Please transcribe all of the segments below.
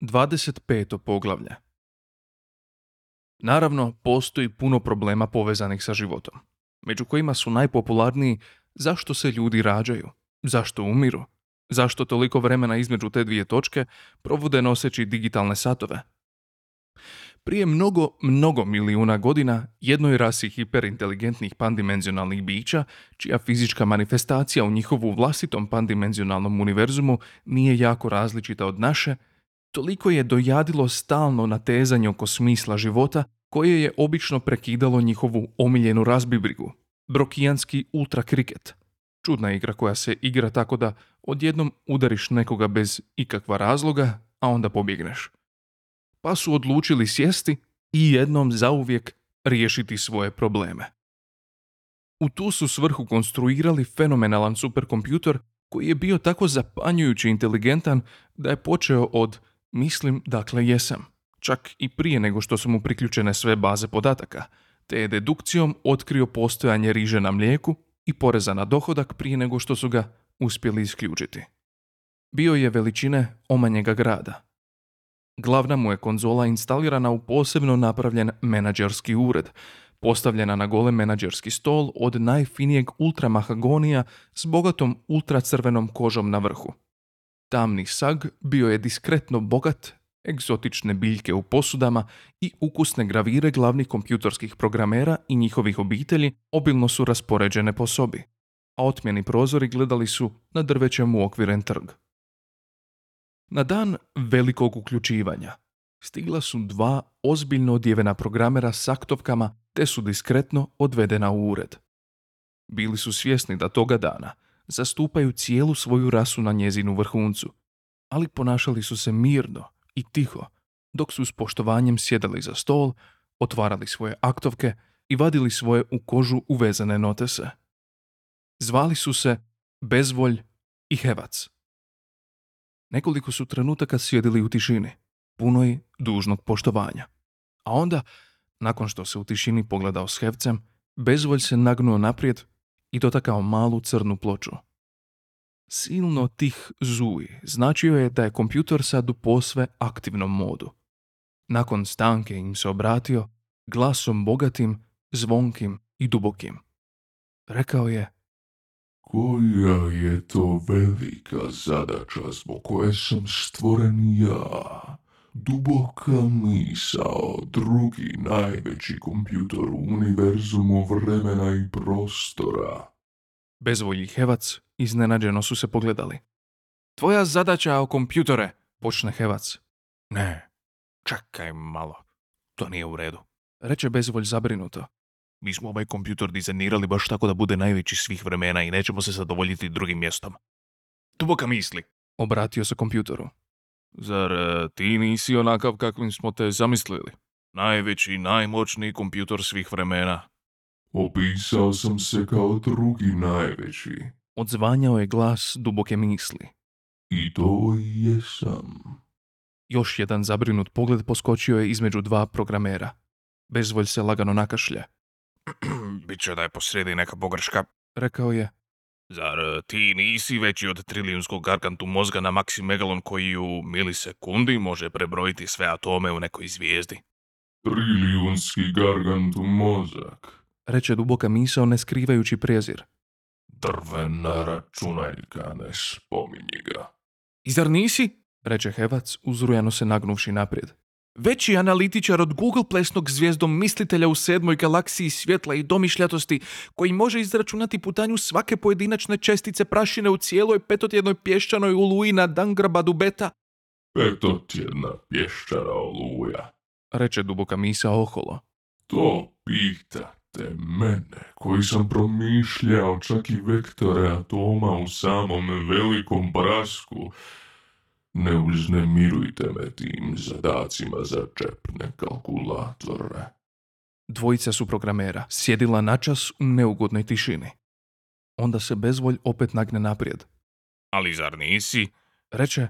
25. poglavlje Naravno, postoji puno problema povezanih sa životom, među kojima su najpopularniji zašto se ljudi rađaju, zašto umiru, zašto toliko vremena između te dvije točke provode noseći digitalne satove. Prije mnogo, mnogo milijuna godina jednoj rasi hiperinteligentnih pandimenzionalnih bića, čija fizička manifestacija u njihovu vlastitom pandimenzionalnom univerzumu nije jako različita od naše, toliko je dojadilo stalno natezanje oko smisla života koje je obično prekidalo njihovu omiljenu razbibrigu, brokijanski ultra kriket. Čudna igra koja se igra tako da odjednom udariš nekoga bez ikakva razloga, a onda pobjegneš. Pa su odlučili sjesti i jednom zauvijek riješiti svoje probleme. U tu su svrhu konstruirali fenomenalan superkompjuter koji je bio tako zapanjujući inteligentan da je počeo od Mislim, dakle, jesam. Čak i prije nego što su mu priključene sve baze podataka, te je dedukcijom otkrio postojanje riže na mlijeku i poreza na dohodak prije nego što su ga uspjeli isključiti. Bio je veličine omanjega grada. Glavna mu je konzola instalirana u posebno napravljen menadžerski ured, postavljena na gole menadžerski stol od najfinijeg ultramahagonija s bogatom ultracrvenom kožom na vrhu. Tamni sag bio je diskretno bogat, egzotične biljke u posudama i ukusne gravire glavnih kompjutorskih programera i njihovih obitelji obilno su raspoređene po sobi, a otmjeni prozori gledali su na drvećem uokviren trg. Na dan velikog uključivanja stigla su dva ozbiljno odjevena programera s aktovkama te su diskretno odvedena u ured. Bili su svjesni da toga dana – zastupaju cijelu svoju rasu na njezinu vrhuncu, ali ponašali su se mirno i tiho, dok su s poštovanjem sjedali za stol, otvarali svoje aktovke i vadili svoje u kožu uvezane notese. Zvali su se Bezvolj i Hevac. Nekoliko su trenutaka sjedili u tišini, punoj dužnog poštovanja. A onda, nakon što se u tišini pogledao s Hevcem, Bezvolj se nagnuo naprijed i dotakao malu crnu ploču. Silno tih zuj značio je da je kompjuter sad u posve aktivnom modu. Nakon stanke im se obratio glasom bogatim, zvonkim i dubokim. Rekao je Koja je to velika zadaća zbog koje sam stvoren ja? Duboka misao, drugi najveći kompjutor u univerzumu vremena i prostora. Bezvolji Hevac iznenađeno su se pogledali. Tvoja zadaća o kompjutore, počne Hevac. Ne, čekaj malo, to nije u redu. Reče Bezvolj zabrinuto. Mi smo ovaj kompjutor dizajnirali baš tako da bude najveći svih vremena i nećemo se zadovoljiti drugim mjestom. Duboka misli. Obratio se kompjutoru. Zar e, ti nisi onakav kakvim smo te zamislili? Najveći najmoćniji kompjutor svih vremena. Opisao sam se kao drugi najveći. Odzvanjao je glas duboke misli. I to jesam. Još jedan zabrinut pogled poskočio je između dva programera. Bezvolj se lagano nakašlja. Biće da je posrijedi neka pogreška. Rekao je. Zar e, ti nisi veći od trilijunskog gargantu mozga na maksimegalon koji u milisekundi može prebrojiti sve atome u nekoj zvijezdi? Trilijunski gargantu mozak. Reče duboka misao ne skrivajući prezir. Drvena računaljka, ne spominji ga. I zar nisi? Reče Hevac, uzrujano se nagnuvši naprijed. Veći analitičar od Google plesnog zvijezdom mislitelja u sedmoj galaksiji svjetla i domišljatosti koji može izračunati putanju svake pojedinačne čestice prašine u cijeloj petotjednoj pješčanoj oluji na Dangrabadu beta. Petotjedna pješčara oluja. Reče duboka misa oholo. To pitate mene, koji sam promišljao čak i vektore atoma u samom velikom prasku. Ne uznemirujte me tim zadacima za čepne kalkulatore. Dvojica su programera, sjedila načas u neugodnoj tišini. Onda se bezvolj opet nagne naprijed. Ali zar nisi Reče,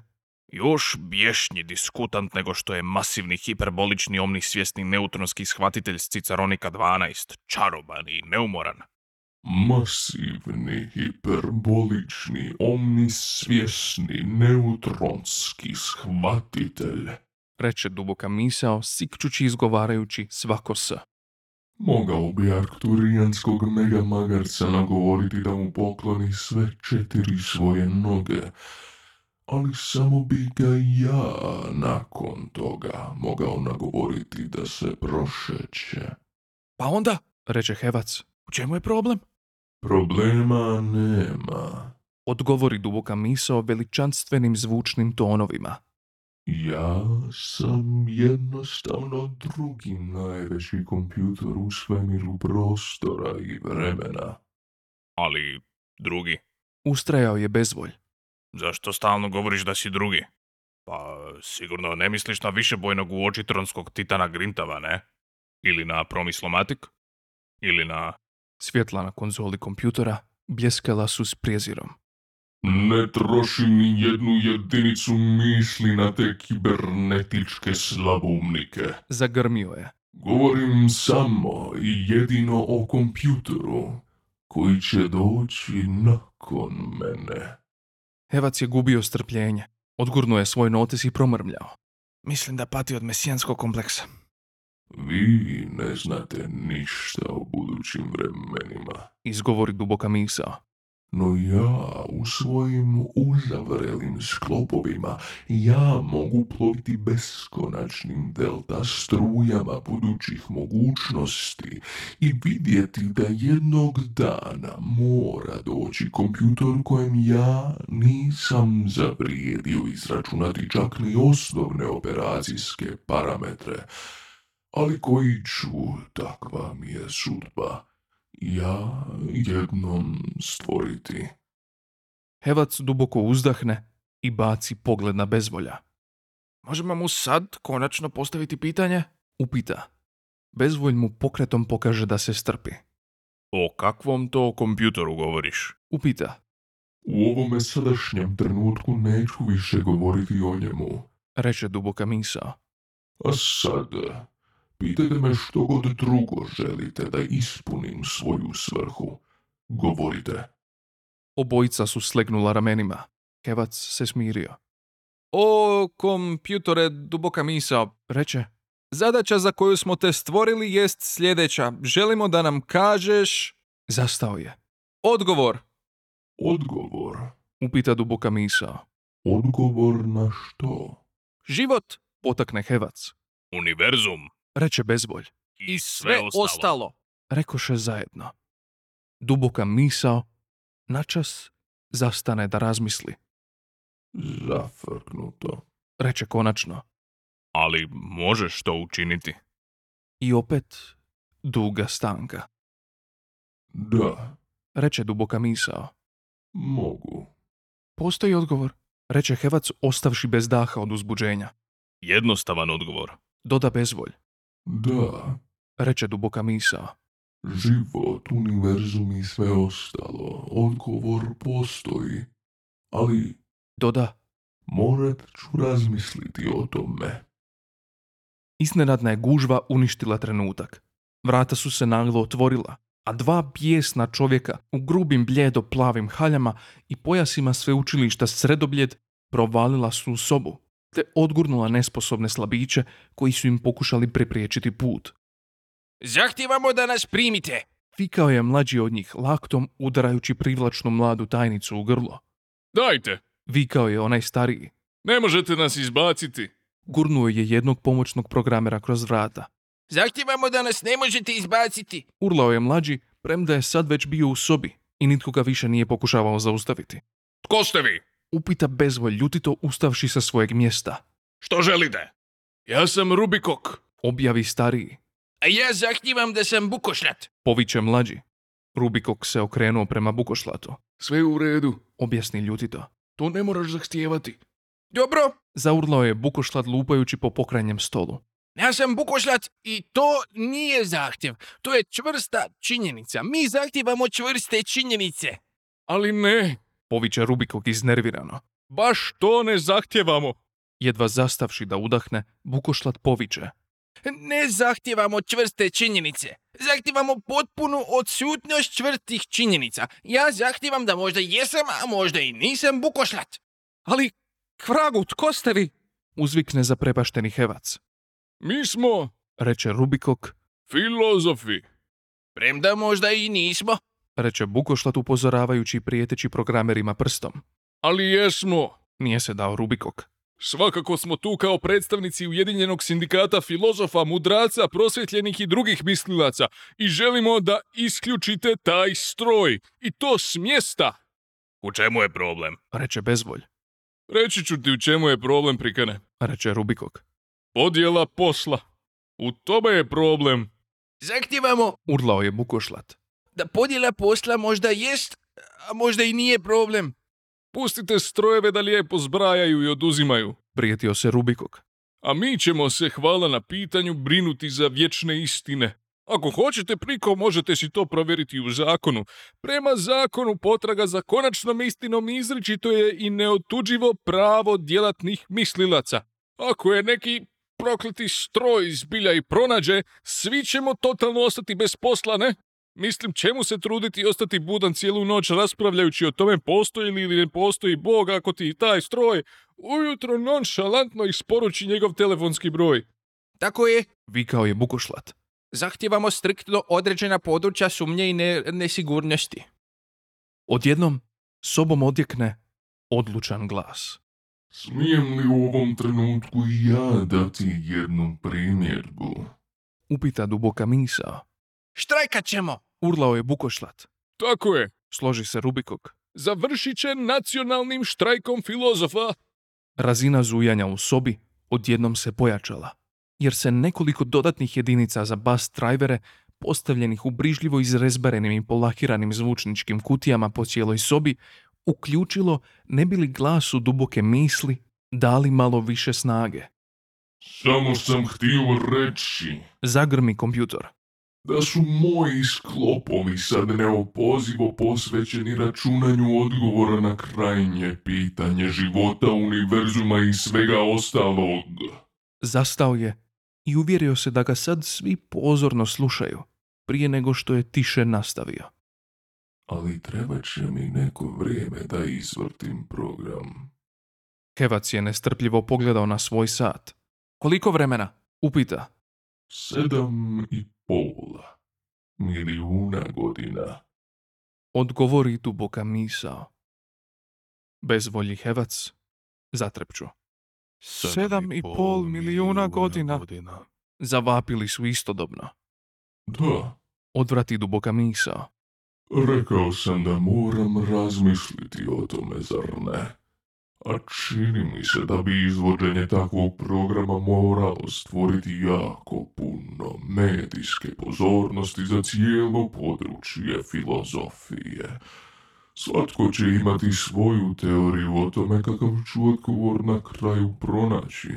još bješnji diskutant nego što je masivni hiperbolični omnisvjesni neutronski shvatitelj s Cicaronika 12, čaroban i neumoran? Masivni, hiperbolični, omnisvjesni, neutronski shvatitelj. reče duboka misao, sikčući izgovarajući svako s. Mogao bi arkturijanskog mega magarca nagovoriti da mu pokloni sve četiri svoje noge, ali samo bi ga ja nakon toga mogao nagovoriti da se prošeće. Pa onda, reče Hevac, u čemu je problem? Problema nema. Odgovori duboka misao veličanstvenim zvučnim tonovima. Ja sam jednostavno drugi najveći kompjuter u svemiru prostora i vremena. Ali drugi. Ustrajao je bezvolj. Zašto stalno govoriš da si drugi? Pa sigurno ne misliš na višebojnog uočitronskog titana Grintava, ne? Ili na promislomatik? Ili na... Svjetla na konzoli kompjutora bljeskala su s prijezirom. Ne trošim ni jednu jedinicu misli na te kibernetičke slaboumnike. Zagrmio je. Govorim samo i jedino o kompjuteru koji će doći nakon mene. Hevac je gubio strpljenje. Odgurnuo je svoj notis i promrmljao. Mislim da pati od mesijanskog kompleksa. Vi ne znate ništa o budućim vremenima. Izgovori duboka misao. No ja u svojim uzavrelim sklopovima. Ja mogu ploviti beskonačnim delta strujama budućih mogućnosti i vidjeti da jednog dana mora doći kompjutor kojem ja nisam zavrijedio izračunati čak ni osnovne operacijske parametre, ali koji ću, takva mi je sudba, ja jednom stvoriti. Hevac duboko uzdahne i baci pogled na bezvolja. Možemo mu sad konačno postaviti pitanje? Upita. Bezvolj mu pokretom pokaže da se strpi. O kakvom to kompjutoru govoriš? Upita. U ovome sadašnjem trenutku neću više govoriti o njemu. Reče duboka misao. A sad, pitajte me što god drugo želite da ispunim svoju svrhu. Govorite. Obojica su slegnula ramenima. Hevac se smirio. O, kompjutore, duboka misao, reče. Zadaća za koju smo te stvorili jest sljedeća. Želimo da nam kažeš... Zastao je. Odgovor, Odgovor. upita duboka misao. Odgovor na što? Život, potakne Hevac. Univerzum. Reče bezbolj. I sve ostalo. Rekoše zajedno. Duboka misao, načas zastane da razmisli. Zafrknuto. Reče konačno. Ali možeš to učiniti. I opet duga stanka. Da, Reče duboka misao. mogu. Postoji odgovor, reče Hevac ostavši bez daha od uzbuđenja. Jednostavan odgovor. Doda bezvolj, Da, reče duboka misao. život, univerzum i sve ostalo. Odgovor postoji. Ali Doda, morat ću razmisliti o tome. iznenadna je gužva uništila trenutak. Vrata su se naglo otvorila, a dva bijesna čovjeka u grubim bljedo plavim haljama i pojasima sveučilišta sredobljed provalila su u sobu, te odgurnula nesposobne slabiće koji su im pokušali prepriječiti put. Zahtijevamo da nas primite. Vikao je mlađi od njih laktom udarajući privlačnu mladu tajnicu u grlo. Dajte, Vikao je onaj stariji. ne možete nas izbaciti. Gurnuo je jednog pomoćnog programera kroz vrata. Zahtijevamo da nas ne možete izbaciti. Urlao je mlađi, premda je sad već bio u sobi i nitko ga više nije pokušavao zaustaviti. Tko ste vi? Upita bezvolj ljutito ustavši sa svojeg mjesta. Što želite? Ja sam Rubikok. Objavi stariji. A ja zahtijevam da sam bukošlat. Poviće mlađi. Rubikok se okrenuo prema bukošlatu. Sve u redu. Objasni ljutito. To ne moraš zahtijevati. Dobro, Zaurlao je bukošlat lupajući po pokrajnjem stolu. ja sam bukošlat i to nije zahtjev. To je čvrsta činjenica. Mi zahtijevamo čvrste činjenice. Ali ne, Poviće Rubikok iznervirano. baš to ne zahtjevamo. Jedva zastavši da udahne, bukošlat poviće. Ne zahtijevamo čvrste činjenice. Zahtijevamo potpunu odsutnost čvrstih činjenica. Ja zahtijevam da možda jesam, a možda i nisam bukošlat. Ali, kvragu, tko ste vi? Uzvikne zaprepašteni Hevac. Mi smo Reče Rubikok, filozofi. Premda možda i nismo. Reče Bukošlat upozoravajući i prijeteći programerima prstom. Ali jesmo. Nije se dao Rubikok. Svakako smo tu kao predstavnici Ujedinjenog sindikata filozofa, mudraca, prosvjetljenih i drugih mislilaca i želimo da isključite taj stroj. I to s mjesta. U čemu je problem? Reče Bezvolj. Reći ću ti u čemu je problem, prikane. Reče Rubikok. Podjela posla. U tome je problem. Zahtijevamo Urlao je Bukošlat. Da podjela posla možda jest, a možda i nije problem. Pustite strojeve da lijepo zbrajaju i oduzimaju. Prijetio se Rubikok. A mi ćemo se, hvala na pitanju, brinuti za vječne istine. Ako hoćete priko, možete si to provjeriti u zakonu. Prema zakonu potraga za konačnom istinom izričito je i neotuđivo pravo djelatnih mislilaca. Ako je neki prokleti stroj zbilja i pronađe, svi ćemo totalno ostati bez posla, ne? Mislim, čemu se truditi i ostati budan cijelu noć raspravljajući o tome postoji li ili ne postoji Bog ako ti taj stroj ujutro nonšalantno isporuči njegov telefonski broj. Tako je, Vikao je Bukošlat. zahtijevamo striktno određena područja sumnje i ne- nesigurnosti. Odjednom, sobom odjekne odlučan glas. Smijem li u ovom trenutku i ja dati jednu primjedbu? Upita duboka misao. Štrajkat ćemo! Urlao je Bukošlat. Tako je, Složi se Rubikok. završit će nacionalnim štrajkom filozofa. Razina zujanja u sobi odjednom se pojačala, jer se nekoliko dodatnih jedinica za bas drivere postavljenih u brižljivo izrezbarenim i polakiranim zvučničkim kutijama po cijeloj sobi, uključilo ne bi li glasu duboke misli dali malo više snage. Samo sam htio reći Zagrmi kompjutor. Da su moji sklopovi sad neopozivo posvećeni računanju odgovora na krajnje pitanje života, univerzuma i svega ostalog. Zastao je i uvjerio se da ga sad svi pozorno slušaju, prije nego što je tiše nastavio. Ali treba će mi neko vrijeme da izvrtim program. Hevac je nestrpljivo pogledao na svoj sat. Koliko vremena? Upita. Sedam i pola milijuna godina. Odgovori duboka misao. Bezvolji Hevac zatrepču. Sedam i pol milijuna godina. Zavapili su istodobno. Da, Odvrati duboka misao. rekao sam da moram razmisliti o tome, zar ne? A čini mi se da bi izvođenje takvog programa moralo stvoriti jako puno medijske pozornosti za cijelo područje filozofije. Svatko će imati svoju teoriju o tome kakav ću odgovor na kraju pronaći.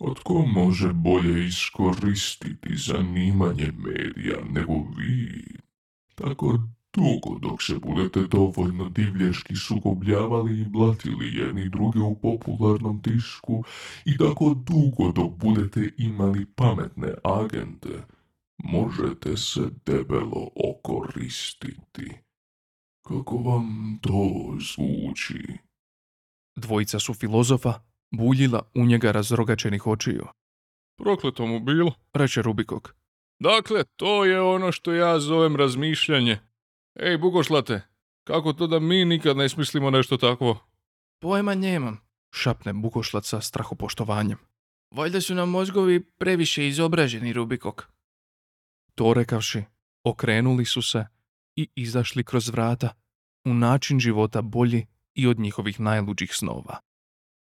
A tko može bolje iskoristiti zanimanje medija nego vi? Tako dugo dok se budete dovoljno divlješki sukobljavali i blatili jedni druge u popularnom tisku i tako dugo dok budete imali pametne agente, možete se debelo okoristiti. Kako vam to zvuči? Dvojica su filozofa buljila u njega razrogačenih očiju. Prokleto mu bilo. Reče Rubikok. Dakle, to je ono što ja zovem razmišljanje. Ej, Bugošlate, kako to da mi nikad ne smislimo nešto takvo? Pojma nemam. Šapne Bukošlat sa strahopoštovanjem. Valjda su nam mozgovi previše izobraženi, Rubikok. To rekavši, okrenuli su se i izašli kroz vrata u način života bolji i od njihovih najluđih snova.